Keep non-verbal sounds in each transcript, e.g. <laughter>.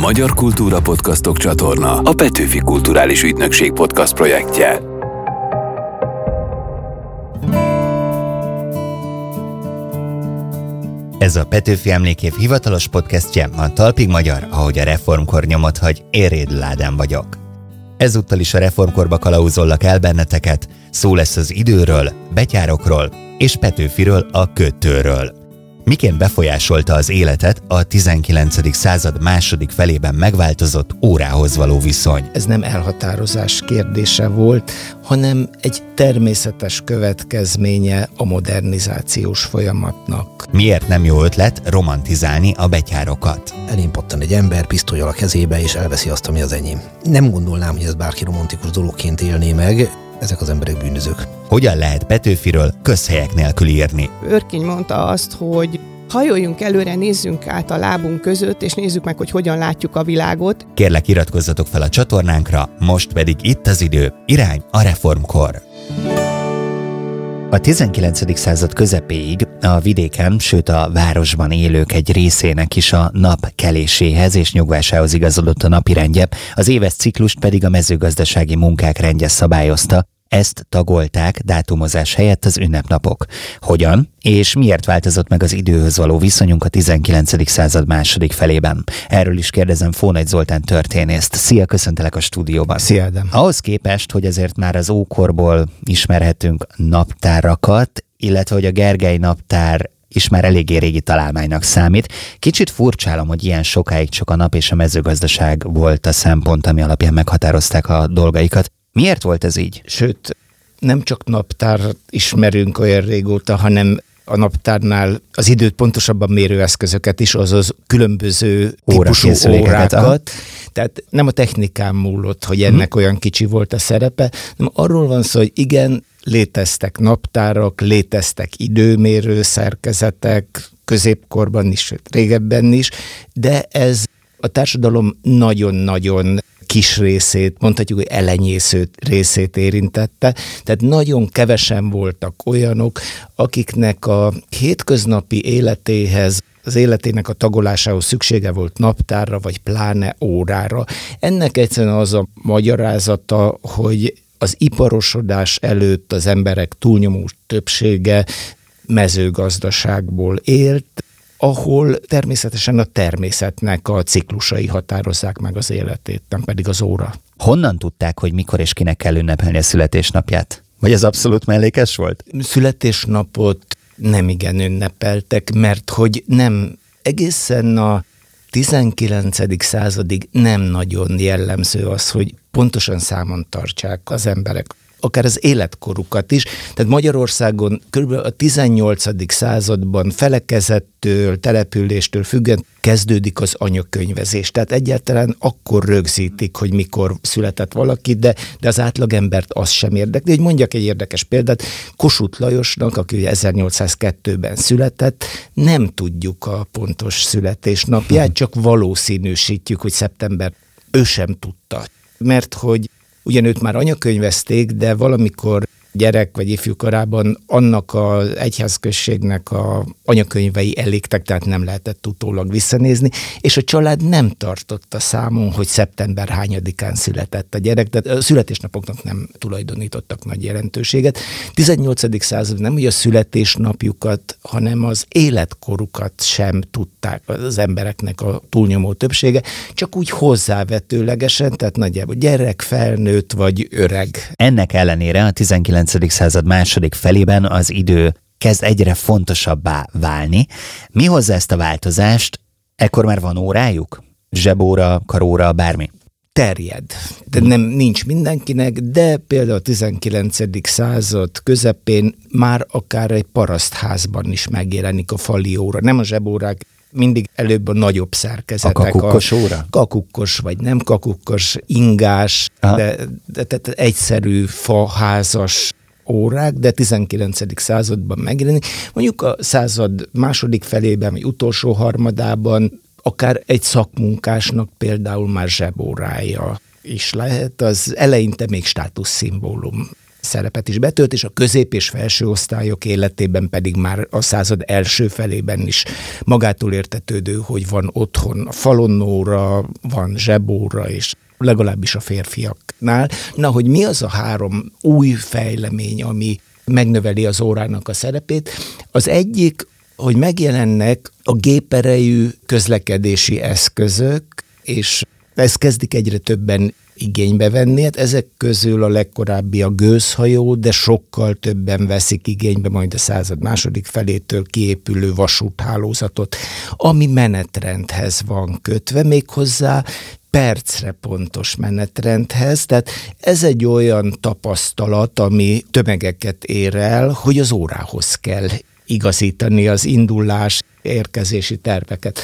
Magyar Kultúra Podcastok csatorna a Petőfi Kulturális Ügynökség podcast projektje. Ez a Petőfi Emlékév hivatalos podcastje, a Talpig Magyar, ahogy a reformkor nyomot hagy, Éréd Ládán vagyok. Ezúttal is a reformkorba kalauzollak el benneteket, szó lesz az időről, betyárokról és Petőfiről, a kötőről. Miként befolyásolta az életet a 19. század második felében megváltozott órához való viszony? Ez nem elhatározás kérdése volt, hanem egy természetes következménye a modernizációs folyamatnak. Miért nem jó ötlet romantizálni a betyárokat? Elén pattan egy ember pisztolyal a kezébe, és elveszi azt, ami az enyém. Nem gondolnám, hogy ez bárki romantikus dologként élné meg, ezek az emberek bűnözők. Hogyan lehet Petőfiről közhelyek nélkül írni? Örkény mondta azt, hogy hajoljunk előre, nézzünk át a lábunk között, és nézzük meg, hogy hogyan látjuk a világot. Kérlek iratkozzatok fel a csatornánkra, most pedig itt az idő, irány a reformkor. A 19. század közepéig a vidéken, sőt a városban élők egy részének is a nap keléséhez és nyugvásához igazodott a napirendje, az éves ciklust pedig a mezőgazdasági munkák rendje szabályozta, ezt tagolták dátumozás helyett az ünnepnapok. Hogyan és miért változott meg az időhöz való viszonyunk a 19. század második felében? Erről is kérdezem Fónagy Zoltán történészt. Szia, köszöntelek a stúdióban. Szia, Adam. Ahhoz képest, hogy azért már az ókorból ismerhetünk naptárakat, illetve hogy a Gergely naptár is már eléggé régi találmánynak számít. Kicsit furcsálom, hogy ilyen sokáig csak a nap és a mezőgazdaság volt a szempont, ami alapján meghatározták a dolgaikat. Miért volt ez így? Sőt, nem csak naptár ismerünk olyan régóta, hanem a naptárnál az időt pontosabban mérő eszközöket is, azaz különböző típusú órákat. Tehát nem a technikán múlott, hogy ennek hmm. olyan kicsi volt a szerepe, hanem arról van szó, hogy igen, léteztek naptárak, léteztek időmérő szerkezetek, középkorban is, régebben is, de ez a társadalom nagyon-nagyon kis részét, mondhatjuk, hogy elenyésző részét érintette. Tehát nagyon kevesen voltak olyanok, akiknek a hétköznapi életéhez az életének a tagolásához szüksége volt naptárra, vagy pláne órára. Ennek egyszerűen az a magyarázata, hogy az iparosodás előtt az emberek túlnyomó többsége mezőgazdaságból élt, ahol természetesen a természetnek a ciklusai határozzák meg az életét, nem pedig az óra. Honnan tudták, hogy mikor és kinek kell ünnepelni a születésnapját? Vagy ez abszolút mellékes volt? Születésnapot nem igen ünnepeltek, mert hogy nem egészen a 19. századig nem nagyon jellemző az, hogy pontosan számon tartsák az emberek akár az életkorukat is. Tehát Magyarországon kb. a 18. században felekezettől, településtől függően kezdődik az anyakönyvezés. Tehát egyáltalán akkor rögzítik, hogy mikor született valaki, de, de az átlagembert az sem érdekli. Hogy mondjak egy érdekes példát, Kossuth Lajosnak, aki 1802-ben született, nem tudjuk a pontos születésnapját, csak valószínűsítjük, hogy szeptember ő sem tudta. Mert hogy Ugyan őt már anyakönyvezték, de valamikor gyerek vagy ifjú korában annak az egyházközségnek a anyakönyvei elégtek, tehát nem lehetett utólag visszanézni, és a család nem tartotta számon, hogy szeptember hányadikán született a gyerek, tehát a születésnapoknak nem tulajdonítottak nagy jelentőséget. 18. század nem ugye a születésnapjukat, hanem az életkorukat sem tudták az embereknek a túlnyomó többsége, csak úgy hozzávetőlegesen, tehát nagyjából gyerek, felnőtt vagy öreg. Ennek ellenére a 19 19. század második felében az idő kezd egyre fontosabbá válni. Mi hozza ezt a változást? Ekkor már van órájuk? Zsebóra, karóra, bármi? terjed. De nem nincs mindenkinek, de például a 19. század közepén már akár egy parasztházban is megjelenik a fali óra. Nem a zsebórák, mindig előbb a nagyobb szerkezetek. A kakukkos óra? Kakukkos vagy nem kakukkos, ingás, de, de, de, de egyszerű faházas órák, de 19. században megjelenik. Mondjuk a század második felében, vagy utolsó harmadában akár egy szakmunkásnak például már zsebórája is lehet, az eleinte még státuszszimbólum szerepet is betölt, és a közép- és felső osztályok életében pedig már a század első felében is magától értetődő, hogy van otthon falonnóra, van zsebóra, és legalábbis a férfiaknál. Na, hogy mi az a három új fejlemény, ami megnöveli az órának a szerepét? Az egyik, hogy megjelennek a géperejű közlekedési eszközök, és ezt kezdik egyre többen igénybe venni. Hát ezek közül a legkorábbi a gőzhajó, de sokkal többen veszik igénybe majd a század második felétől kiépülő vasúthálózatot, ami menetrendhez van kötve, méghozzá percre pontos menetrendhez, tehát ez egy olyan tapasztalat, ami tömegeket ér el, hogy az órához kell igazítani az indulás érkezési terveket.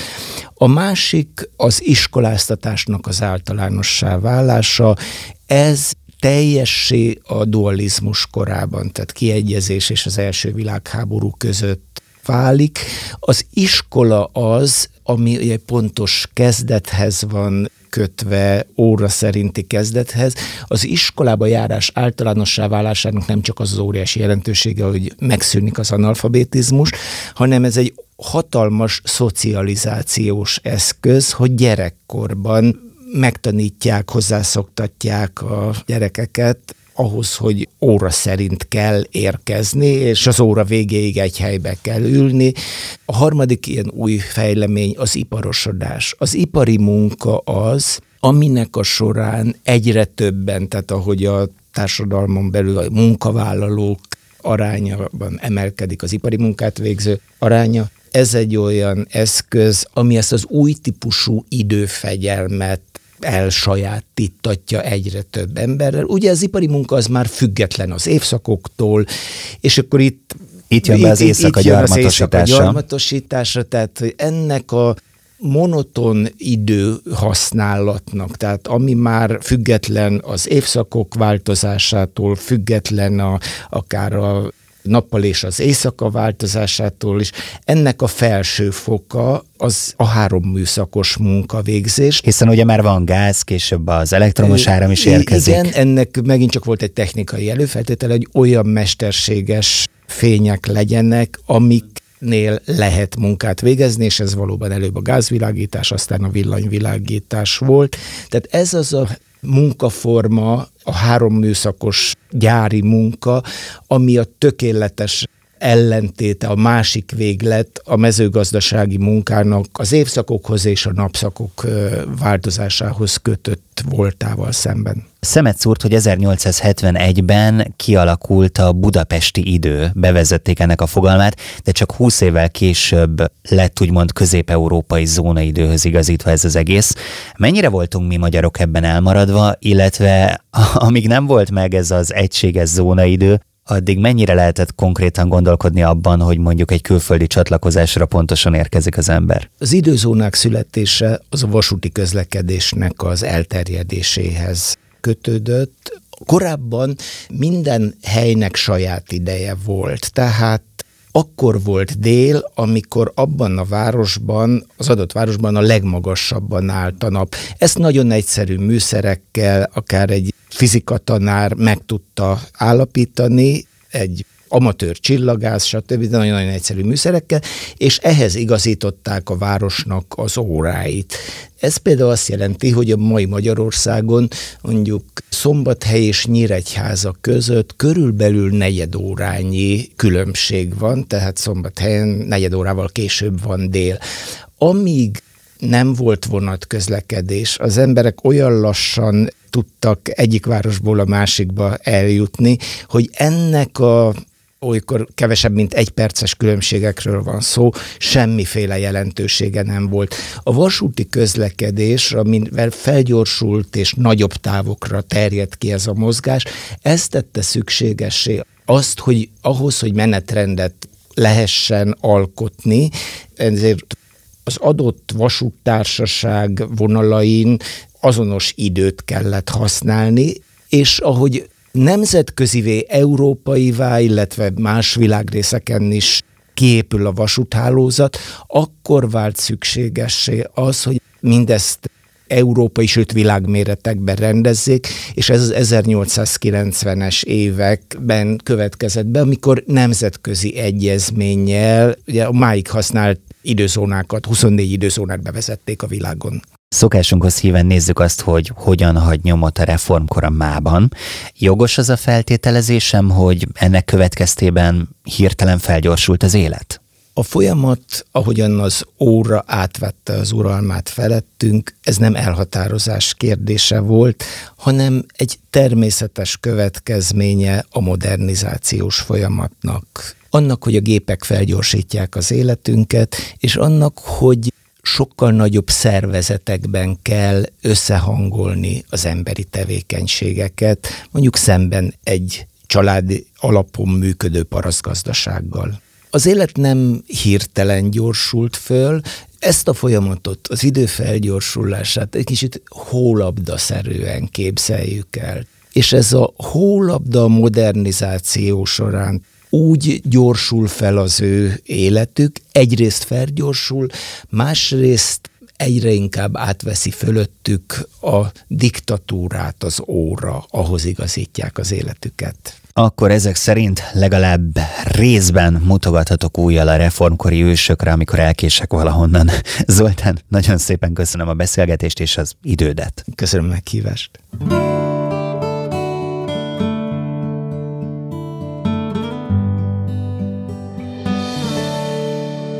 A másik az iskoláztatásnak az általánossá válása. Ez teljessé a dualizmus korában, tehát kiegyezés és az első világháború között válik. Az iskola az, ami egy pontos kezdethez van kötve óra szerinti kezdethez. Az iskolába járás általánossá válásának nem csak az az óriási jelentősége, hogy megszűnik az analfabetizmus, hanem ez egy hatalmas szocializációs eszköz, hogy gyerekkorban megtanítják, hozzászoktatják a gyerekeket ahhoz, hogy óra szerint kell érkezni, és az óra végéig egy helybe kell ülni. A harmadik ilyen új fejlemény az iparosodás. Az ipari munka az, aminek a során egyre többen, tehát ahogy a társadalmon belül a munkavállalók arányában emelkedik az ipari munkát végző aránya, ez egy olyan eszköz, ami ezt az új típusú időfegyelmet elsajátítatja egyre több emberrel. Ugye az ipari munka az már független az évszakoktól, és akkor itt itt jön be az éjszaka gyarmatosítása. gyarmatosítása, tehát hogy ennek a monoton idő használatnak, tehát ami már független az évszakok változásától, független a, akár a nappal és az éjszaka változásától is. Ennek a felső foka az a három műszakos munkavégzés. Hiszen ugye már van gáz, később az elektromos áram is érkezik. Igen, ennek megint csak volt egy technikai előfeltétel, hogy olyan mesterséges fények legyenek, amik nél lehet munkát végezni, és ez valóban előbb a gázvilágítás, aztán a villanyvilágítás volt. Tehát ez az a munkaforma, a három műszakos gyári munka, ami a tökéletes ellentéte, a másik véglet a mezőgazdasági munkának az évszakokhoz és a napszakok változásához kötött voltával szemben. Szemet szúrt, hogy 1871-ben kialakult a budapesti idő, bevezették ennek a fogalmát, de csak 20 évvel később lett úgymond közép-európai zónaidőhöz igazítva ez az egész. Mennyire voltunk mi magyarok ebben elmaradva, illetve <laughs> amíg nem volt meg ez az egységes zónaidő, addig mennyire lehetett konkrétan gondolkodni abban, hogy mondjuk egy külföldi csatlakozásra pontosan érkezik az ember? Az időzónák születése az a vasúti közlekedésnek az elterjedéséhez kötődött. Korábban minden helynek saját ideje volt, tehát akkor volt dél, amikor abban a városban, az adott városban a legmagasabban állt a nap. Ezt nagyon egyszerű műszerekkel, akár egy fizikatanár meg tudta állapítani, egy amatőr csillagász, stb. nagyon-nagyon egyszerű műszerekkel, és ehhez igazították a városnak az óráit. Ez például azt jelenti, hogy a mai Magyarországon mondjuk Szombathely és Nyíregyháza között körülbelül negyed órányi különbség van, tehát Szombathelyen negyed órával később van dél. Amíg nem volt vonatközlekedés, az emberek olyan lassan tudtak egyik városból a másikba eljutni, hogy ennek a olykor kevesebb, mint egy perces különbségekről van szó, semmiféle jelentősége nem volt. A vasúti közlekedés, amivel felgyorsult és nagyobb távokra terjedt ki ez a mozgás, ezt tette szükségessé azt, hogy ahhoz, hogy menetrendet lehessen alkotni, ezért az adott vasúttársaság vonalain azonos időt kellett használni, és ahogy nemzetközivé, európaivá, illetve más világrészeken is kiépül a vasúthálózat, akkor vált szükségessé az, hogy mindezt európai, sőt világméretekben rendezzék, és ez az 1890-es években következett be, amikor nemzetközi egyezménnyel, ugye a máig használt időzónákat, 24 időzónát bevezették a világon. Szokásunkhoz híven nézzük azt, hogy hogyan hagy nyomot a reformkor a mában. Jogos az a feltételezésem, hogy ennek következtében hirtelen felgyorsult az élet? A folyamat, ahogyan az óra átvette az uralmát felettünk, ez nem elhatározás kérdése volt, hanem egy természetes következménye a modernizációs folyamatnak. Annak, hogy a gépek felgyorsítják az életünket, és annak, hogy sokkal nagyobb szervezetekben kell összehangolni az emberi tevékenységeket, mondjuk szemben egy családi alapon működő paraszgazdasággal. Az élet nem hirtelen gyorsult föl, ezt a folyamatot, az idő felgyorsulását egy kicsit hólabda-szerűen képzeljük el. És ez a hólabda modernizáció során úgy gyorsul fel az ő életük, egyrészt felgyorsul, másrészt egyre inkább átveszi fölöttük a diktatúrát, az óra, ahhoz igazítják az életüket akkor ezek szerint legalább részben mutogathatok újjal a reformkori ősökre, amikor elkések valahonnan. Zoltán, nagyon szépen köszönöm a beszélgetést és az idődet. Köszönöm a meghívást.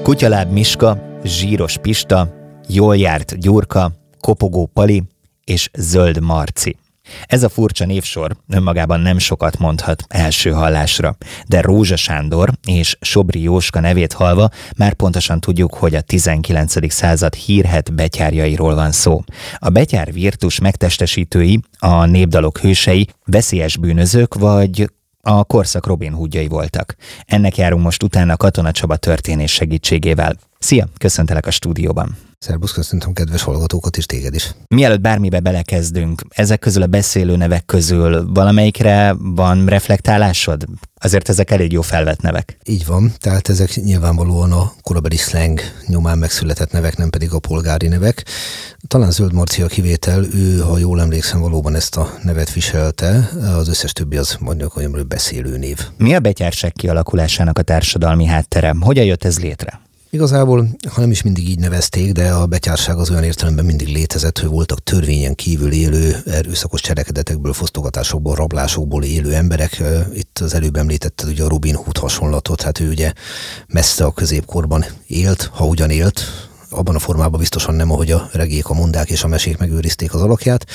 Kutyaláb Miska, Zsíros Pista, Jól járt Gyurka, Kopogó Pali és Zöld Marci. Ez a furcsa névsor önmagában nem sokat mondhat első hallásra, de Rózsa Sándor és Sobri Jóska nevét halva már pontosan tudjuk, hogy a 19. század hírhet betyárjairól van szó. A betyár virtus megtestesítői, a népdalok hősei, veszélyes bűnözők vagy a korszak Robin Hoodjai voltak. Ennek járunk most utána Katona Csaba történés segítségével. Szia, köszöntelek a stúdióban! Szerbusz, köszöntöm kedves hallgatókat és téged is. Mielőtt bármibe belekezdünk, ezek közül a beszélő nevek közül valamelyikre van reflektálásod? Azért ezek elég jó felvett nevek. Így van, tehát ezek nyilvánvalóan a korabeli slang nyomán megszületett nevek, nem pedig a polgári nevek. Talán Zöld Marcia kivétel, ő, ha jól emlékszem, valóban ezt a nevet viselte, az összes többi az mondjuk olyan beszélő név. Mi a betyárság kialakulásának a társadalmi háttere? Hogyan jött ez létre? Igazából, ha nem is mindig így nevezték, de a betyárság az olyan értelemben mindig létezett, hogy voltak törvényen kívül élő, erőszakos cselekedetekből, fosztogatásokból, rablásokból élő emberek. Itt az előbb említetted ugye a Robin Hood hasonlatot, hát ő ugye messze a középkorban élt, ha ugyan élt, abban a formában biztosan nem, ahogy a regék, a mondák és a mesék megőrizték az alakját,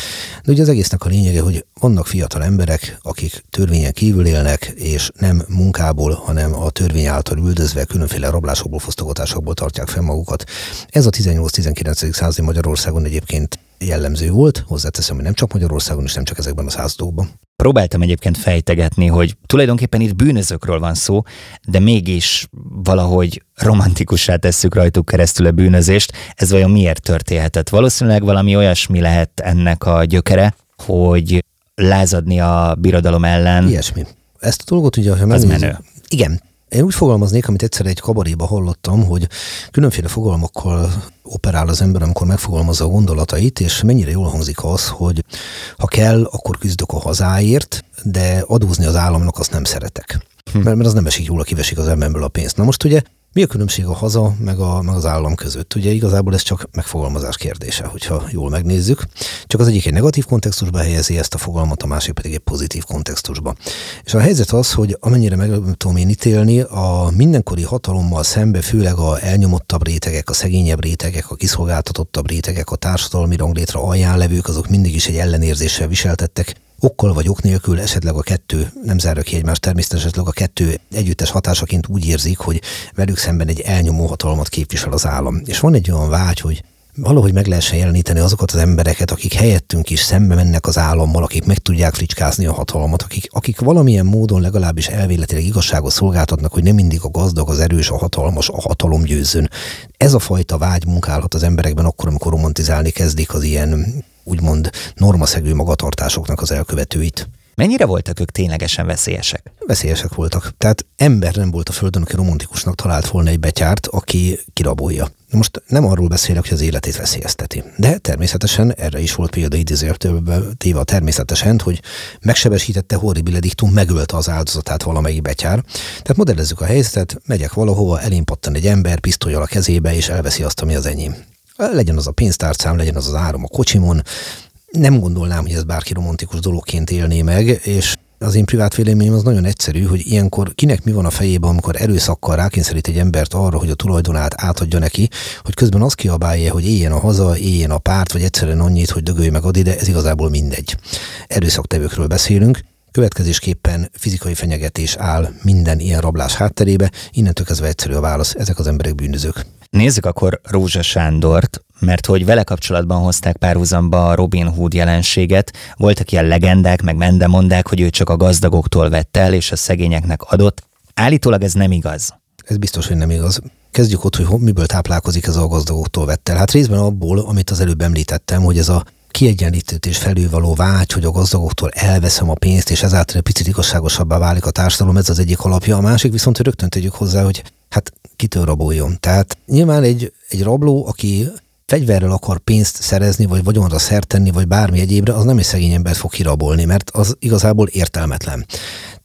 de ugye az egésznek a lényege, hogy vannak fiatal emberek, akik törvényen kívül élnek, és nem munkából, hanem a törvény által üldözve különféle rablásokból, fosztogatásokból tartják fel magukat. Ez a 18-19. századi Magyarországon egyébként jellemző volt, hozzáteszem, hogy nem csak Magyarországon, és nem csak ezekben a századokban. Próbáltam egyébként fejtegetni, hogy tulajdonképpen itt bűnözőkről van szó, de mégis valahogy romantikussá tesszük rajtuk keresztül a bűnözést. Ez vajon miért történhetett? Valószínűleg valami olyasmi lehet ennek a gyökere, hogy lázadni a birodalom ellen. Ilyesmi. Ezt a dolgot ugye, ha megnézzük. Igen, én úgy fogalmaznék, amit egyszer egy kabaréba hallottam, hogy különféle fogalmakkal operál az ember, amikor megfogalmazza a gondolatait, és mennyire jól hangzik az, hogy ha kell, akkor küzdök a hazáért, de adózni az államnak azt nem szeretek. Hm. Mert, mert az nem esik jól, a kivesik az emberből a pénzt. Na most ugye mi a különbség a haza meg, a, meg az állam között? Ugye igazából ez csak megfogalmazás kérdése, hogyha jól megnézzük. Csak az egyik egy negatív kontextusba helyezi ezt a fogalmat, a másik pedig egy pozitív kontextusba. És a helyzet az, hogy amennyire meg tudom én ítélni, a mindenkori hatalommal szembe, főleg a elnyomottabb rétegek, a szegényebb rétegek, a kiszolgáltatottabb rétegek, a társadalmi ranglétre alján levők, azok mindig is egy ellenérzéssel viseltettek okkal vagy ok nélkül esetleg a kettő, nem zárja ki egymást, természetesen a kettő együttes hatásaként úgy érzik, hogy velük szemben egy elnyomó hatalmat képvisel az állam. És van egy olyan vágy, hogy valahogy meg lehessen jeleníteni azokat az embereket, akik helyettünk is szembe mennek az állammal, akik meg tudják fricskázni a hatalmat, akik, akik valamilyen módon legalábbis elvéletileg igazságot szolgáltatnak, hogy nem mindig a gazdag, az erős, a hatalmas, a hatalom győzön. Ez a fajta vágy munkálhat az emberekben akkor, amikor romantizálni kezdik az ilyen úgymond normaszegő magatartásoknak az elkövetőit. Mennyire voltak ők ténylegesen veszélyesek? Veszélyesek voltak. Tehát ember nem volt a Földön, aki romantikusnak talált volna egy betyárt, aki kirabolja. Most nem arról beszélek, hogy az életét veszélyezteti. De természetesen erre is volt példa idézőjeltől téve a természetesen, hogy megsebesítette horribile dictum, megölte az áldozatát valamelyik betyár. Tehát modellezzük a helyzetet, megyek valahova, elém egy ember, pisztolyal a kezébe, és elveszi azt, ami az enyém. Legyen az a pénztárcám, legyen az az áram a kocsimon. Nem gondolnám, hogy ez bárki romantikus dologként élné meg, és az én privát véleményem az nagyon egyszerű, hogy ilyenkor kinek mi van a fejében, amikor erőszakkal rákényszerít egy embert arra, hogy a tulajdonát átadja neki, hogy közben azt kiabálja, hogy éljen a haza, éljen a párt, vagy egyszerűen annyit, hogy dögölj meg ad ide, ez igazából mindegy. Erőszaktevőkről beszélünk, Következésképpen fizikai fenyegetés áll minden ilyen rablás hátterébe, innentől kezdve egyszerű a válasz, ezek az emberek bűnözők. Nézzük akkor Rózsa Sándort, mert hogy vele kapcsolatban hozták párhuzamba a Robin Hood jelenséget. Voltak ilyen legendák, meg mendemondák, hogy ő csak a gazdagoktól vett el, és a szegényeknek adott. Állítólag ez nem igaz. Ez biztos, hogy nem igaz. Kezdjük ott, hogy miből táplálkozik ez a gazdagoktól vett el. Hát részben abból, amit az előbb említettem, hogy ez a kiegyenlítőt és felülvaló vágy, hogy a gazdagoktól elveszem a pénzt, és ezáltal egy picit igazságosabbá válik a társadalom, ez az egyik alapja. A másik viszont, hogy rögtön tegyük hozzá, hogy hát kitől raboljon. Tehát nyilván egy, egy rabló, aki fegyverrel akar pénzt szerezni, vagy vagyonra szert tenni, vagy bármi egyébre, az nem egy szegény embert fog kirabolni, mert az igazából értelmetlen.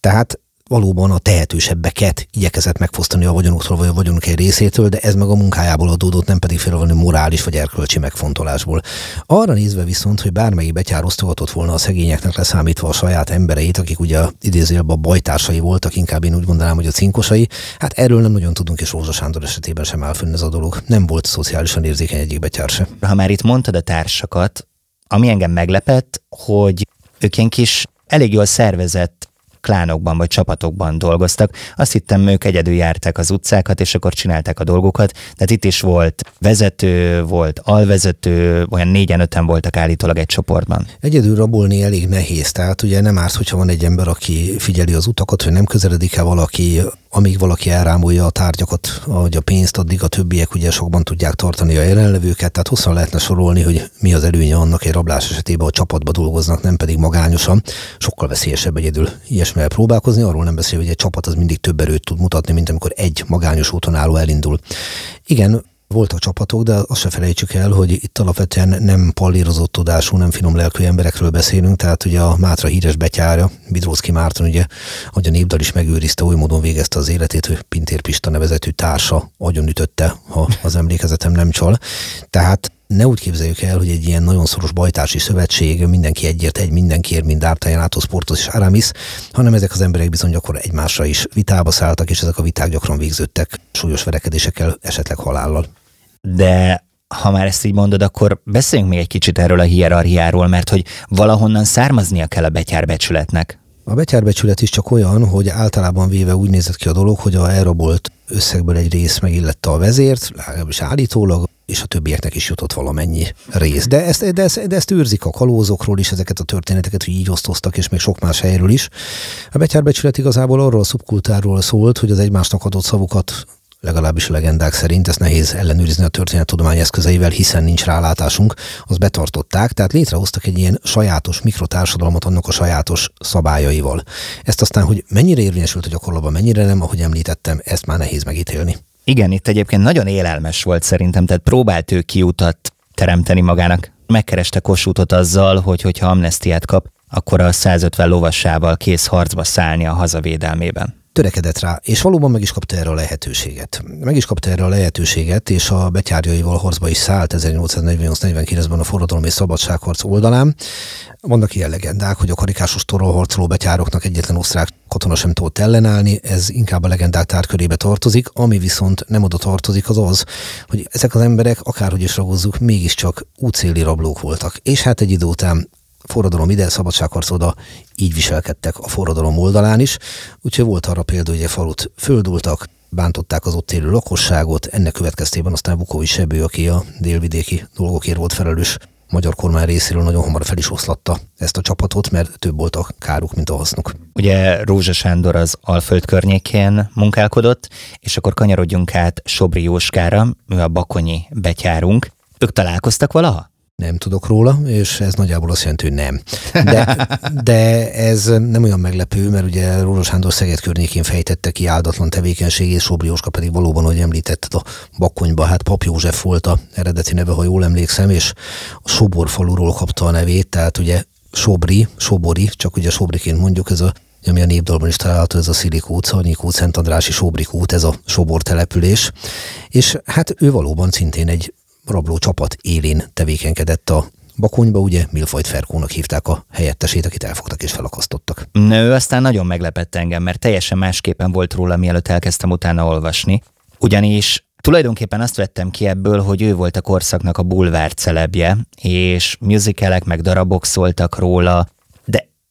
Tehát valóban a tehetősebbeket igyekezett megfosztani a vagyonuktól vagy a vagyonuk egy részétől, de ez meg a munkájából adódott, nem pedig félrevenni morális vagy erkölcsi megfontolásból. Arra nézve viszont, hogy bármelyik betyár osztogatott volna a szegényeknek leszámítva a saját embereit, akik ugye idézőjelben a bajtársai voltak, inkább én úgy mondanám, hogy a cinkosai, hát erről nem nagyon tudunk, és Rózsa Sándor esetében sem áll fönn ez a dolog. Nem volt szociálisan érzékeny egyik betyár se. Ha már itt mondtad a társakat, ami engem meglepett, hogy ők ilyen kis elég jól szervezett klánokban vagy csapatokban dolgoztak. Azt hittem, ők egyedül járták az utcákat, és akkor csinálták a dolgokat. Tehát itt is volt vezető, volt alvezető, olyan négyen-öten voltak állítólag egy csoportban. Egyedül rabolni elég nehéz, tehát ugye nem árt, hogyha van egy ember, aki figyeli az utakat, hogy nem közeledik el valaki, amíg valaki elrámolja a tárgyakat, vagy a pénzt, addig a többiek ugye sokban tudják tartani a jelenlevőket, tehát hosszan lehetne sorolni, hogy mi az előnye annak egy rablás esetében, hogy csapatba dolgoznak, nem pedig magányosan. Sokkal veszélyesebb egyedül ilyesmivel próbálkozni, arról nem beszél, hogy egy csapat az mindig több erőt tud mutatni, mint amikor egy magányos úton álló elindul. Igen, voltak csapatok, de azt se felejtsük el, hogy itt alapvetően nem pallírozott tudású, nem finom lelkű emberekről beszélünk, tehát ugye a Mátra híres betyárja, Bidrószki Márton, ugye, hogy a népdal is megőrizte, oly módon végezte az életét, hogy Pintér Pista nevezetű társa ütötte, ha az emlékezetem nem csal. Tehát ne úgy képzeljük el, hogy egy ilyen nagyon szoros bajtársi szövetség, mindenki egyért egy, mindenkiért, mind Ártáján, Átó, Sportos és Aramis, hanem ezek az emberek bizony gyakran egymásra is vitába szálltak, és ezek a viták gyakran végződtek súlyos verekedésekkel, esetleg halállal de ha már ezt így mondod, akkor beszéljünk még egy kicsit erről a hierarchiáról, mert hogy valahonnan származnia kell a betyárbecsületnek. A betyárbecsület is csak olyan, hogy általában véve úgy nézett ki a dolog, hogy a elrabolt összegből egy rész megillette a vezért, legalábbis állítólag, és a többieknek is jutott valamennyi rész. De ezt, de ezt, de ezt őrzik a kalózokról is, ezeket a történeteket, hogy így osztoztak, és még sok más helyről is. A betyárbecsület igazából arról a szubkultáról szólt, hogy az egymásnak adott szavukat legalábbis a legendák szerint, ezt nehéz ellenőrizni a történettudomány eszközeivel, hiszen nincs rálátásunk, az betartották, tehát létrehoztak egy ilyen sajátos mikrotársadalmat annak a sajátos szabályaival. Ezt aztán, hogy mennyire érvényesült a gyakorlatban, mennyire nem, ahogy említettem, ezt már nehéz megítélni. Igen, itt egyébként nagyon élelmes volt szerintem, tehát próbált ő kiutat teremteni magának. Megkereste Kossuthot azzal, hogy hogyha amnestiát kap, akkor a 150 lovassával kész harcba szállni a hazavédelmében törekedett rá, és valóban meg is kapta erre a lehetőséget. Meg is kapta erre a lehetőséget, és a betyárjaival harcba is szállt 1848-49-ben a forradalom és szabadságharc oldalán. Vannak ilyen legendák, hogy a karikásos torral harcoló betyároknak egyetlen osztrák katona sem tudott ellenállni, ez inkább a legendák tárkörébe tartozik, ami viszont nem oda tartozik az az, hogy ezek az emberek, akárhogy is ragozzuk, mégiscsak útszéli rablók voltak. És hát egy idő után forradalom ide, szabadságharc oda, így viselkedtek a forradalom oldalán is. Úgyhogy volt arra példa, hogy a falut földultak, bántották az ott élő lakosságot, ennek következtében aztán Bukovi Sebő, aki a délvidéki dolgokért volt felelős, magyar kormány részéről nagyon hamar fel is oszlatta ezt a csapatot, mert több volt a káruk, mint a hasznuk. Ugye Rózsa Sándor az Alföld környékén munkálkodott, és akkor kanyarodjunk át Sobri Jóskára, ő a bakonyi betyárunk. Ők találkoztak valaha? Nem tudok róla, és ez nagyjából azt jelenti, hogy nem. De, <laughs> de ez nem olyan meglepő, mert ugye Rózsa Sándor Szeged környékén fejtette ki áldatlan tevékenységét, Sobri Jóska pedig valóban, hogy említetted, a Bakonyba, hát Pap József volt a eredeti neve, ha jól emlékszem, és a Sobor faluról kapta a nevét, tehát ugye Sobri, Sobori, csak ugye Sobriként mondjuk, ez a ami a népdalban is található, ez a Szilik utca, Nyik út, Szent Andrási Sóbrik út, ez a Sobor település. És hát ő valóban szintén egy rabló csapat élén tevékenykedett a Bakonyba, ugye Milfajt Ferkónak hívták a helyettesét, akit elfogtak és felakasztottak. Ő aztán nagyon meglepett engem, mert teljesen másképpen volt róla, mielőtt elkezdtem utána olvasni. Ugyanis Tulajdonképpen azt vettem ki ebből, hogy ő volt a korszaknak a bulvár celebje, és musicalek meg darabok szóltak róla,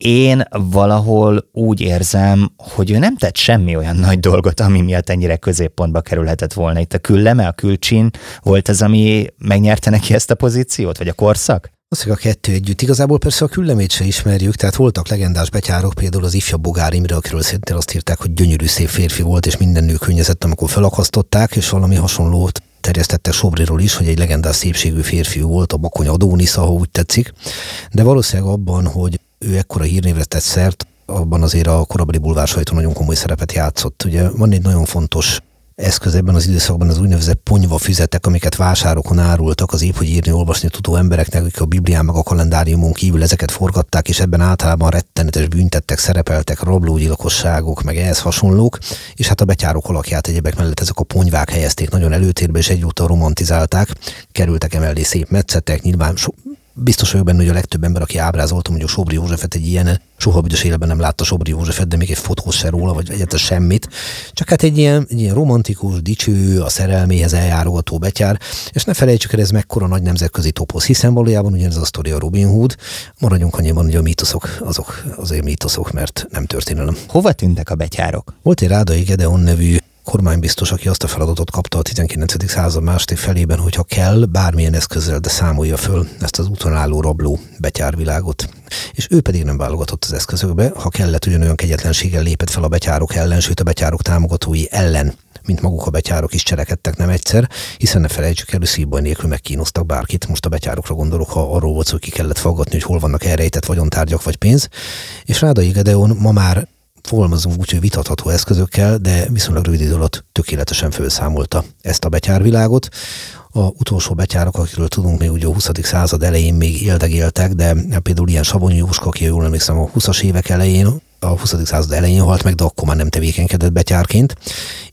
én valahol úgy érzem, hogy ő nem tett semmi olyan nagy dolgot, ami miatt ennyire középpontba kerülhetett volna. Itt a külleme, a külcsin volt az, ami megnyerte neki ezt a pozíciót, vagy a korszak? Hogy a kettő együtt. Igazából persze a küllemét se ismerjük, tehát voltak legendás betyárok, például az ifjabb Bogár Imre, akiről szintén azt írták, hogy gyönyörű szép férfi volt, és minden nő könnyezett, amikor felakasztották, és valami hasonlót terjesztettek Sobriról is, hogy egy legendás szépségű férfi volt, a Bakony Adónisza, ha úgy tetszik. De valószínűleg abban, hogy ő ekkora hírnévre tett szert, abban azért a korabeli bulvársajtó nagyon komoly szerepet játszott. Ugye van egy nagyon fontos eszköz ebben az időszakban az úgynevezett ponyva füzetek, amiket vásárokon árultak az épp, hogy írni, olvasni tudó embereknek, akik a Biblián meg a kalendáriumon kívül ezeket forgatták, és ebben általában rettenetes büntettek, szerepeltek, rablógyilkosságok, meg ehhez hasonlók, és hát a betyárok alakját egyebek mellett ezek a ponyvák helyezték nagyon előtérbe, és egyúttal romantizálták, kerültek emellé szép metszetek, nyilván so, biztos vagyok benne, hogy a legtöbb ember, aki ábrázolta mondjuk Sobri Józsefet egy ilyen, soha büdös életben nem látta Sobri Józsefet, de még egy fotós se róla, vagy egyáltalán semmit. Csak hát egy ilyen, egy ilyen romantikus, dicső, a szerelméhez eljárogató betyár, és ne felejtsük el, ez mekkora nagy nemzetközi toposz, hiszen valójában ugyanez a sztori a Robin Hood, maradjunk annyiban, hogy a mítoszok azok azért mítoszok, mert nem történelem. Hova tűntek a betyárok? Volt egy Rádai Gedeon nevű kormánybiztos, aki azt a feladatot kapta a 19. század második felében, hogyha kell, bármilyen eszközzel, de számolja föl ezt az úton álló rabló betyárvilágot. És ő pedig nem válogatott az eszközökbe, ha kellett, ugyanolyan kegyetlenséggel lépett fel a betyárok ellen, sőt a betyárok támogatói ellen mint maguk a betyárok is cselekedtek nem egyszer, hiszen ne felejtsük el, szívbaj nélkül megkínoztak bárkit. Most a betyárokra gondolok, ha arról volt szó, hogy ki kellett faggatni, hogy hol vannak elrejtett vagyontárgyak vagy pénz. És Rádai Gedeon ma már fogalmazunk úgy, hogy vitatható eszközökkel, de viszonylag rövid idő alatt tökéletesen felszámolta ezt a betyárvilágot. A utolsó betyárok, akikről tudunk, még ugye a 20. század elején még éldegéltek, de például ilyen Savonyi Jóska, aki jól emlékszem a 20-as évek elején, a 20. század elején halt meg, de akkor már nem tevékenykedett betyárként,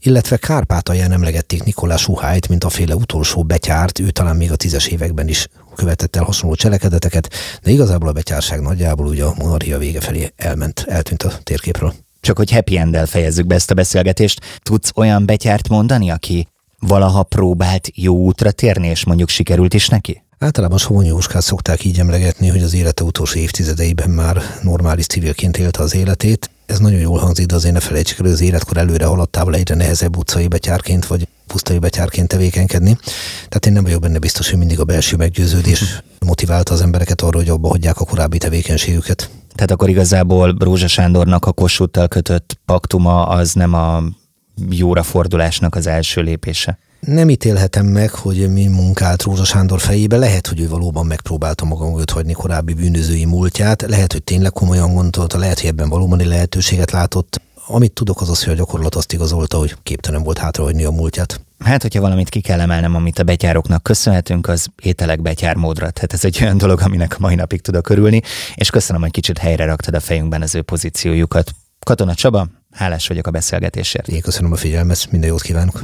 illetve Kárpátalján emlegették Nikolás Suhájt, mint a féle utolsó betyárt, ő talán még a tízes években is követett el hasonló cselekedeteket, de igazából a betyárság nagyjából ugye a monarchia vége felé elment, eltűnt a térképről. Csak hogy happy end fejezzük be ezt a beszélgetést, tudsz olyan betyárt mondani, aki valaha próbált jó útra térni, és mondjuk sikerült is neki? Általában Somogyi Jóskát szokták így emlegetni, hogy az élete utolsó évtizedeiben már normális civilként élte az életét. Ez nagyon jól hangzik, de azért ne felejtsük el, hogy az életkor előre haladtával egyre nehezebb utcai betyárként vagy pusztai betyárként tevékenykedni. Tehát én nem vagyok benne biztos, hogy mindig a belső meggyőződés motiválta az embereket arra, hogy abba hagyják a korábbi tevékenységüket. Tehát akkor igazából Rózsa Sándornak a Kossuthtal kötött paktuma az nem a jóra fordulásnak az első lépése? Nem ítélhetem meg, hogy mi munkált Rózsa Sándor fejébe. Lehet, hogy ő valóban megpróbálta maga mögött hagyni korábbi bűnözői múltját. Lehet, hogy tényleg komolyan gondolta, lehet, hogy ebben valóban egy lehetőséget látott. Amit tudok, az az, hogy a gyakorlat azt igazolta, hogy képtelen volt hátrahagyni a múltját. Hát, hogyha valamit ki kell emelnem, amit a betyároknak köszönhetünk, az ételek betyármódra. Tehát ez egy olyan dolog, aminek a mai napig tudok örülni, és köszönöm, hogy kicsit helyre raktad a fejünkben az ő pozíciójukat. Katona Csaba, hálás vagyok a beszélgetésért. Én köszönöm a figyelmet, minden jót kívánok.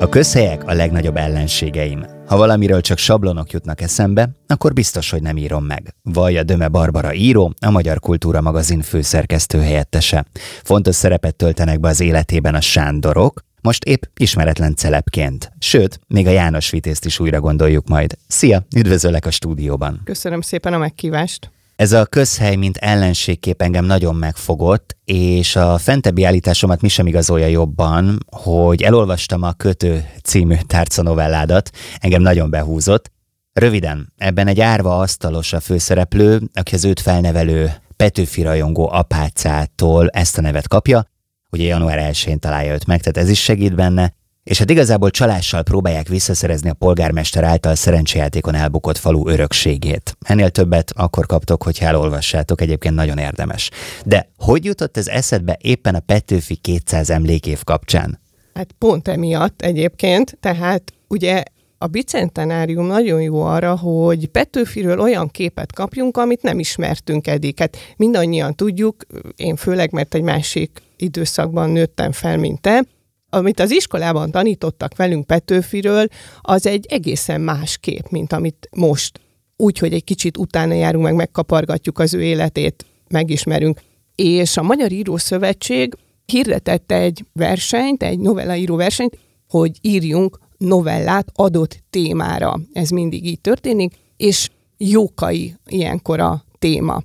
A közhelyek a legnagyobb ellenségeim. Ha valamiről csak sablonok jutnak eszembe, akkor biztos, hogy nem írom meg. Vajja Döme Barbara író, a Magyar Kultúra magazin főszerkesztő helyettese. Fontos szerepet töltenek be az életében a Sándorok, most épp ismeretlen celebként. Sőt, még a János Vitézt is újra gondoljuk majd. Szia, üdvözöllek a stúdióban. Köszönöm szépen a megkívást. Ez a közhely, mint ellenségkép engem nagyon megfogott, és a fentebbi állításomat mi sem igazolja jobban, hogy elolvastam a Kötő című tárcanovelládat, engem nagyon behúzott. Röviden, ebben egy árva asztalos a főszereplő, aki az őt felnevelő Petőfi rajongó apácától ezt a nevet kapja, ugye január 1-én találja őt meg, tehát ez is segít benne, és hát igazából csalással próbálják visszaszerezni a polgármester által szerencsejátékon elbukott falu örökségét. Ennél többet akkor kaptok, hogy elolvassátok, egyébként nagyon érdemes. De hogy jutott ez eszedbe éppen a Petőfi 200 emlékév kapcsán? Hát pont emiatt egyébként, tehát ugye a bicentenárium nagyon jó arra, hogy Petőfiről olyan képet kapjunk, amit nem ismertünk eddig. Hát mindannyian tudjuk, én főleg, mert egy másik időszakban nőttem fel, mint te, amit az iskolában tanítottak velünk Petőfiről, az egy egészen más kép, mint amit most. Úgy, hogy egy kicsit utána járunk meg, megkapargatjuk az ő életét, megismerünk. És a Magyar Író Szövetség hirdetette egy versenyt, egy novellaíró versenyt, hogy írjunk novellát adott témára. Ez mindig így történik, és jókai ilyenkor a téma.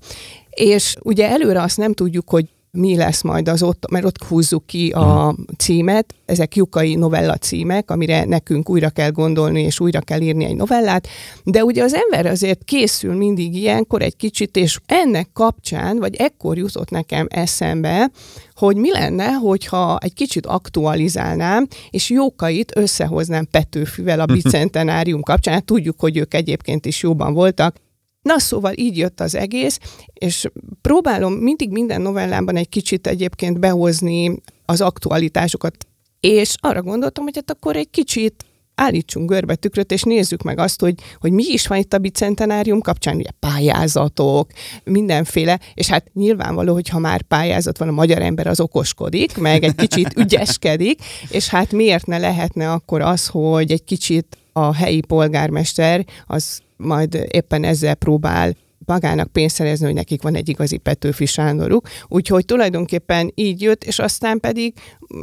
És ugye előre azt nem tudjuk, hogy mi lesz majd az ott, mert ott húzzuk ki a mhm. címet, ezek lyukai novella címek, amire nekünk újra kell gondolni, és újra kell írni egy novellát, de ugye az ember azért készül mindig ilyenkor egy kicsit, és ennek kapcsán, vagy ekkor jutott nekem eszembe, hogy mi lenne, hogyha egy kicsit aktualizálnám, és jókait összehoznám Petőfivel a <laughs> bicentenárium kapcsán. Hát tudjuk, hogy ők egyébként is jóban voltak, Na szóval így jött az egész, és próbálom mindig minden novellámban egy kicsit egyébként behozni az aktualitásokat, és arra gondoltam, hogy hát akkor egy kicsit állítsunk görbe tükröt, és nézzük meg azt, hogy, hogy mi is van itt a bicentenárium kapcsán, ugye pályázatok, mindenféle, és hát nyilvánvaló, hogy ha már pályázat van, a magyar ember az okoskodik, meg egy kicsit <laughs> ügyeskedik, és hát miért ne lehetne akkor az, hogy egy kicsit a helyi polgármester az majd éppen ezzel próbál magának pénzt szerezni, hogy nekik van egy igazi Petőfi Sándoruk. Úgyhogy tulajdonképpen így jött, és aztán pedig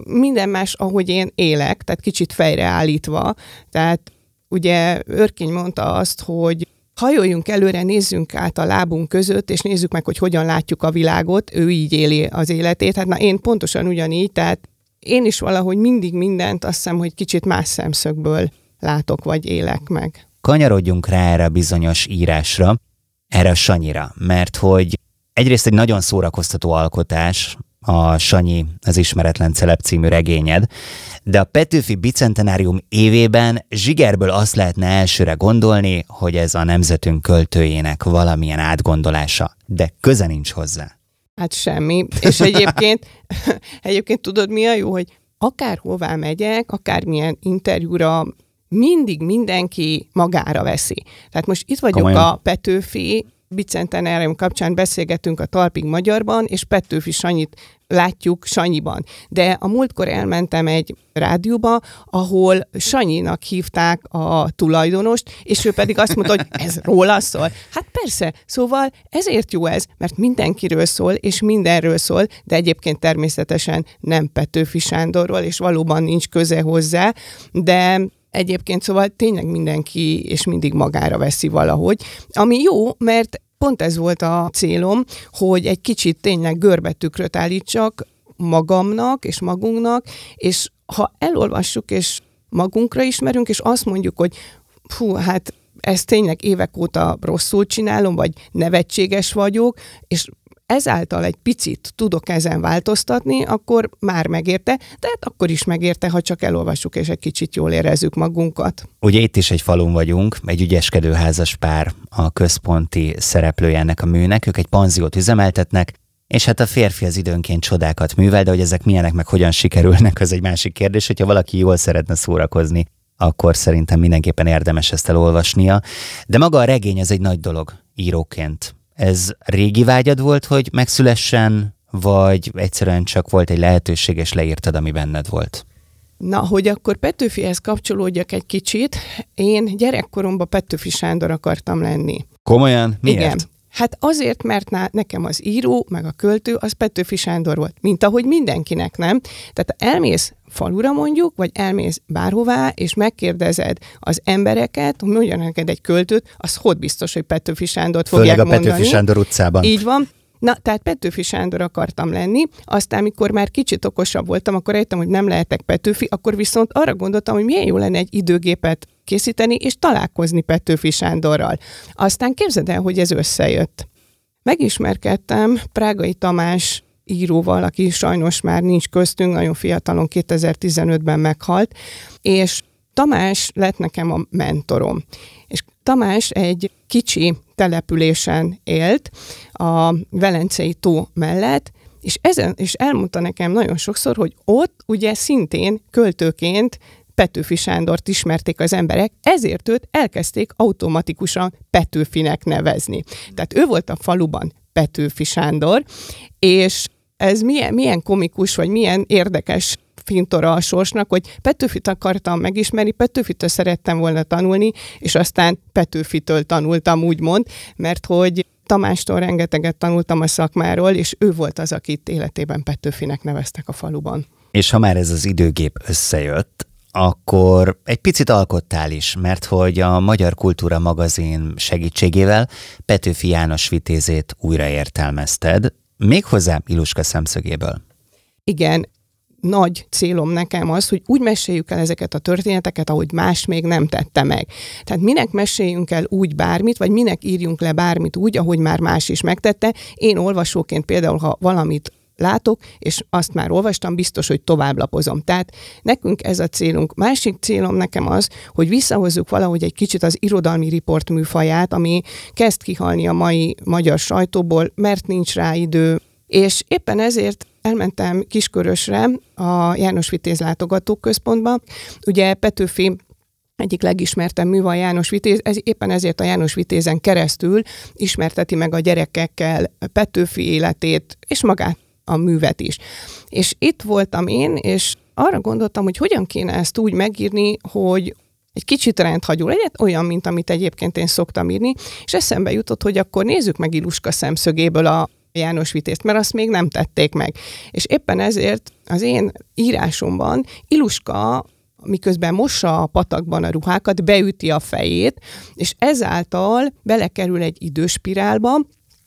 minden más, ahogy én élek, tehát kicsit fejreállítva. Tehát ugye Örkény mondta azt, hogy hajoljunk előre, nézzünk át a lábunk között, és nézzük meg, hogy hogyan látjuk a világot, ő így éli az életét. Hát na én pontosan ugyanígy, tehát én is valahogy mindig mindent azt hiszem, hogy kicsit más szemszögből látok vagy élek meg kanyarodjunk rá erre a bizonyos írásra, erre a Sanyira, mert hogy egyrészt egy nagyon szórakoztató alkotás, a Sanyi, az ismeretlen celeb című regényed, de a Petőfi Bicentenárium évében zsigerből azt lehetne elsőre gondolni, hogy ez a nemzetünk költőjének valamilyen átgondolása, de köze nincs hozzá. Hát semmi. És egyébként, <laughs> egyébként tudod mi a jó, hogy akárhová megyek, akármilyen interjúra mindig mindenki magára veszi. Tehát most itt vagyok Komolyan. a Petőfi, Bicentenárium kapcsán beszélgetünk a Talpig Magyarban, és Petőfi Sanyit látjuk Sanyiban. De a múltkor elmentem egy rádióba, ahol Sanyinak hívták a tulajdonost, és ő pedig azt mondta, hogy <laughs> ez róla szól. Hát persze, szóval ezért jó ez, mert mindenkiről szól, és mindenről szól, de egyébként természetesen nem Petőfi Sándorról, és valóban nincs köze hozzá, de Egyébként szóval tényleg mindenki és mindig magára veszi valahogy, ami jó, mert pont ez volt a célom, hogy egy kicsit tényleg görbetükröt állítsak magamnak és magunknak, és ha elolvassuk és magunkra ismerünk, és azt mondjuk, hogy hú, hát ezt tényleg évek óta rosszul csinálom, vagy nevetséges vagyok, és ezáltal egy picit tudok ezen változtatni, akkor már megérte, de hát akkor is megérte, ha csak elolvassuk és egy kicsit jól érezzük magunkat. Ugye itt is egy falun vagyunk, egy ügyeskedő házas pár a központi szereplője ennek a műnek, ők egy panziót üzemeltetnek, és hát a férfi az időnként csodákat művel, de hogy ezek milyenek, meg hogyan sikerülnek, az egy másik kérdés. Hogyha valaki jól szeretne szórakozni, akkor szerintem mindenképpen érdemes ezt elolvasnia. De maga a regény ez egy nagy dolog íróként. Ez régi vágyad volt, hogy megszülessen, vagy egyszerűen csak volt egy lehetőség, és leírtad, ami benned volt? Na, hogy akkor Petőfihez kapcsolódjak egy kicsit, én gyerekkoromban Petőfi Sándor akartam lenni. Komolyan? Miért? Igen. Hát azért, mert nekem az író, meg a költő, az Petőfi Sándor volt. Mint ahogy mindenkinek, nem? Tehát elmész falura mondjuk, vagy elmész bárhová, és megkérdezed az embereket, hogy mondja neked egy költőt, az hogy biztos, hogy Petőfi Sándort fogják Főleg a mondani. Petőfi Sándor utcában. Így van. Na, tehát Petőfi Sándor akartam lenni, aztán, amikor már kicsit okosabb voltam, akkor értem, hogy nem lehetek Petőfi, akkor viszont arra gondoltam, hogy milyen jó lenne egy időgépet készíteni, és találkozni Petőfi Sándorral. Aztán képzeld el, hogy ez összejött. Megismerkedtem Prágai Tamás íróval, aki sajnos már nincs köztünk, nagyon fiatalon 2015-ben meghalt, és Tamás lett nekem a mentorom. És Tamás egy kicsi településen élt a Velencei tó mellett, és, ezen, és elmondta nekem nagyon sokszor, hogy ott ugye szintén költőként Petőfi Sándort ismerték az emberek, ezért őt elkezdték automatikusan Petőfinek nevezni. Tehát ő volt a faluban Petőfi Sándor, és ez milyen, milyen komikus, vagy milyen érdekes fintora a sorsnak, hogy Petőfit akartam megismerni, Petőfitől szerettem volna tanulni, és aztán Petőfitől tanultam, úgymond, mert hogy Tamástól rengeteget tanultam a szakmáról, és ő volt az, akit életében Petőfinek neveztek a faluban. És ha már ez az időgép összejött, akkor egy picit alkottál is, mert hogy a Magyar Kultúra magazin segítségével Petőfi János vitézét újraértelmezted, méghozzá Iluska szemszögéből. Igen, nagy célom nekem az, hogy úgy meséljük el ezeket a történeteket, ahogy más még nem tette meg. Tehát minek meséljünk el úgy bármit, vagy minek írjunk le bármit úgy, ahogy már más is megtette. Én olvasóként például, ha valamit látok, és azt már olvastam, biztos, hogy tovább lapozom. Tehát nekünk ez a célunk. Másik célom nekem az, hogy visszahozzuk valahogy egy kicsit az irodalmi riport műfaját, ami kezd kihalni a mai magyar sajtóból, mert nincs rá idő, és éppen ezért elmentem Kiskörösre a János Vitéz látogatóközpontba. Ugye Petőfi egyik legismertebb művaj János Vitéz, ez éppen ezért a János Vitézen keresztül ismerteti meg a gyerekekkel Petőfi életét, és magát a művet is. És itt voltam én, és arra gondoltam, hogy hogyan kéne ezt úgy megírni, hogy egy kicsit rendhagyó legyen, olyan, mint amit egyébként én szoktam írni, és eszembe jutott, hogy akkor nézzük meg Iluska szemszögéből a János Vitézt, mert azt még nem tették meg. És éppen ezért az én írásomban Iluska miközben mossa a patakban a ruhákat, beüti a fejét, és ezáltal belekerül egy időspirálba,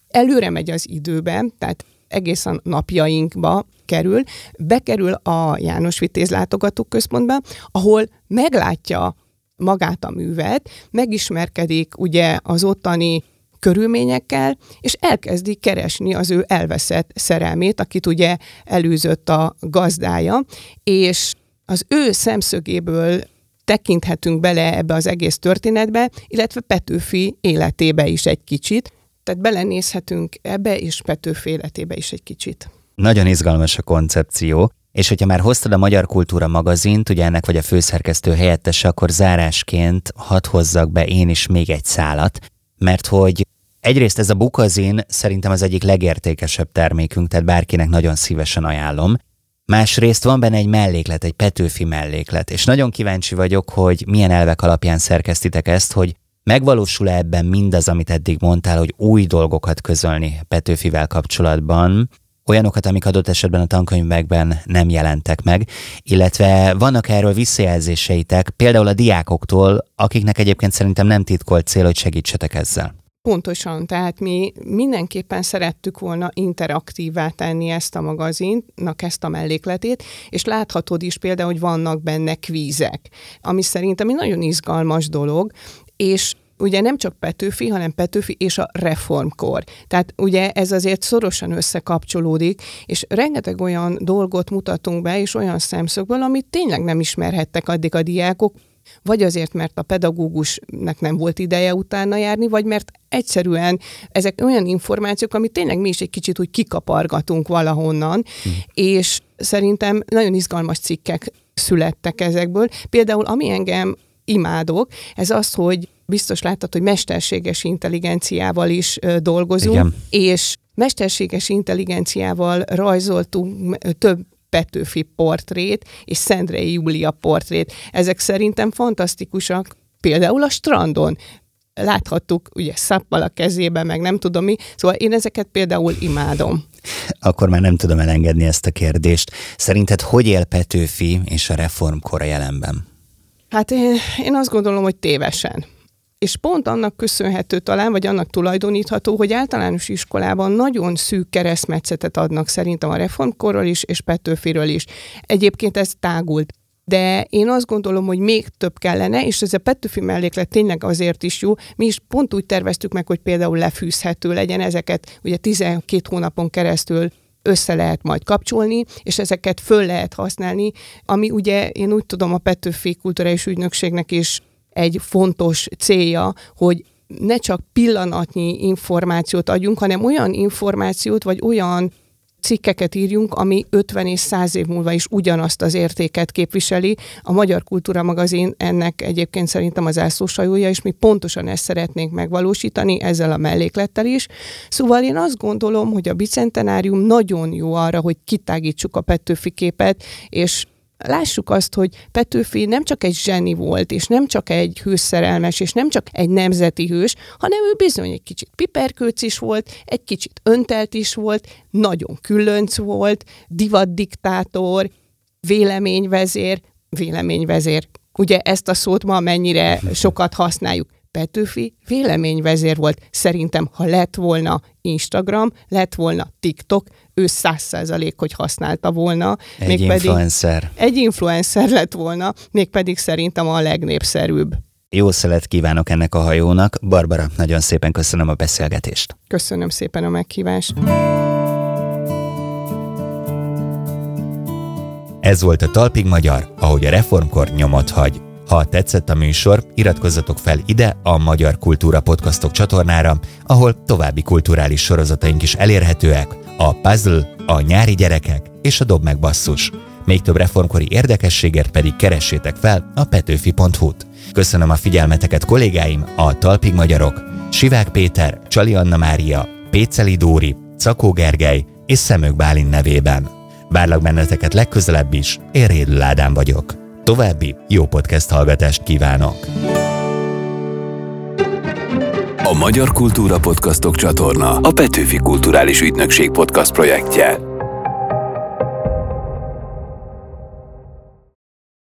előre megy az időben, tehát egészen napjainkba kerül, bekerül a János Vitéz látogatóközpontba, ahol meglátja magát a művet, megismerkedik ugye az ottani körülményekkel, és elkezdi keresni az ő elveszett szerelmét, akit ugye előzött a gazdája, és az ő szemszögéből tekinthetünk bele ebbe az egész történetbe, illetve Petőfi életébe is egy kicsit, tehát belenézhetünk ebbe, és Petőfi életébe is egy kicsit. Nagyon izgalmas a koncepció, és hogyha már hoztad a Magyar Kultúra magazint, ugye ennek vagy a főszerkesztő helyettese, akkor zárásként hadd hozzak be én is még egy szálat, mert hogy egyrészt ez a bukazin szerintem az egyik legértékesebb termékünk, tehát bárkinek nagyon szívesen ajánlom. Másrészt van benne egy melléklet, egy Petőfi melléklet, és nagyon kíváncsi vagyok, hogy milyen elvek alapján szerkesztitek ezt, hogy megvalósul-e ebben mindaz, amit eddig mondtál, hogy új dolgokat közölni Petőfivel kapcsolatban, olyanokat, amik adott esetben a tankönyvekben nem jelentek meg, illetve vannak erről visszajelzéseitek, például a diákoktól, akiknek egyébként szerintem nem titkolt cél, hogy segítsetek ezzel. Pontosan, tehát mi mindenképpen szerettük volna interaktívvá tenni ezt a magazinnak, ezt a mellékletét, és láthatod is például, hogy vannak benne kvízek, ami szerintem egy nagyon izgalmas dolog, és ugye nem csak Petőfi, hanem Petőfi és a reformkor. Tehát ugye ez azért szorosan összekapcsolódik, és rengeteg olyan dolgot mutatunk be, és olyan szemszögből, amit tényleg nem ismerhettek addig a diákok, vagy azért, mert a pedagógusnak nem volt ideje utána járni, vagy mert egyszerűen ezek olyan információk, amit tényleg mi is egy kicsit úgy kikapargatunk valahonnan, hmm. és szerintem nagyon izgalmas cikkek születtek ezekből. Például ami engem imádok, ez az, hogy biztos láttad, hogy mesterséges intelligenciával is dolgozunk, Igen. és mesterséges intelligenciával rajzoltunk több Petőfi portrét és Szendrei Júlia portrét. Ezek szerintem fantasztikusak, például a strandon láthattuk ugye szappal a kezébe, meg nem tudom mi, szóval én ezeket például imádom. Akkor már nem tudom elengedni ezt a kérdést. Szerinted hogy él Petőfi és a reformkor a jelenben? Hát én, én azt gondolom, hogy tévesen és pont annak köszönhető talán, vagy annak tulajdonítható, hogy általános iskolában nagyon szűk keresztmetszetet adnak szerintem a reformkorról is, és Petőfiről is. Egyébként ez tágult. De én azt gondolom, hogy még több kellene, és ez a Petőfi melléklet tényleg azért is jó. Mi is pont úgy terveztük meg, hogy például lefűzhető legyen ezeket, ugye 12 hónapon keresztül össze lehet majd kapcsolni, és ezeket föl lehet használni, ami ugye én úgy tudom a Petőfi Kulturális Ügynökségnek is egy fontos célja, hogy ne csak pillanatnyi információt adjunk, hanem olyan információt, vagy olyan cikkeket írjunk, ami 50 és 100 év múlva is ugyanazt az értéket képviseli. A Magyar Kultúra magazin ennek egyébként szerintem az elszósajója, és mi pontosan ezt szeretnénk megvalósítani ezzel a melléklettel is. Szóval én azt gondolom, hogy a bicentenárium nagyon jó arra, hogy kitágítsuk a Petőfi képet, és lássuk azt, hogy Petőfi nem csak egy zseni volt, és nem csak egy hőszerelmes, és nem csak egy nemzeti hős, hanem ő bizony egy kicsit piperkőc is volt, egy kicsit öntelt is volt, nagyon különc volt, divatdiktátor, véleményvezér, véleményvezér. Ugye ezt a szót ma mennyire sokat használjuk. Petőfi véleményvezér volt. Szerintem, ha lett volna Instagram, lett volna TikTok, ő száz százalék, hogy használta volna. Egy mégpedig influencer. Egy influencer lett volna, mégpedig szerintem a legnépszerűbb. Jó szelet kívánok ennek a hajónak. Barbara, nagyon szépen köszönöm a beszélgetést. Köszönöm szépen a meghívást. Ez volt a Talpig Magyar, ahogy a reformkor nyomot hagy. Ha tetszett a műsor, iratkozzatok fel ide a Magyar Kultúra Podcastok csatornára, ahol további kulturális sorozataink is elérhetőek, a Puzzle, a Nyári Gyerekek és a Dob meg basszus. Még több reformkori érdekességért pedig keressétek fel a petőfi.hu-t. Köszönöm a figyelmeteket kollégáim, a Talpig Magyarok, Sivák Péter, Csali Anna Mária, Péceli Dóri, Cakó Gergely és Szemök Bálin nevében. Várlak benneteket legközelebb is, én Rédül Ádám vagyok. További jó podcast hallgatást kívánok! A Magyar Kultúra Podcastok csatorna a Petőfi Kulturális Ügynökség podcast projektje.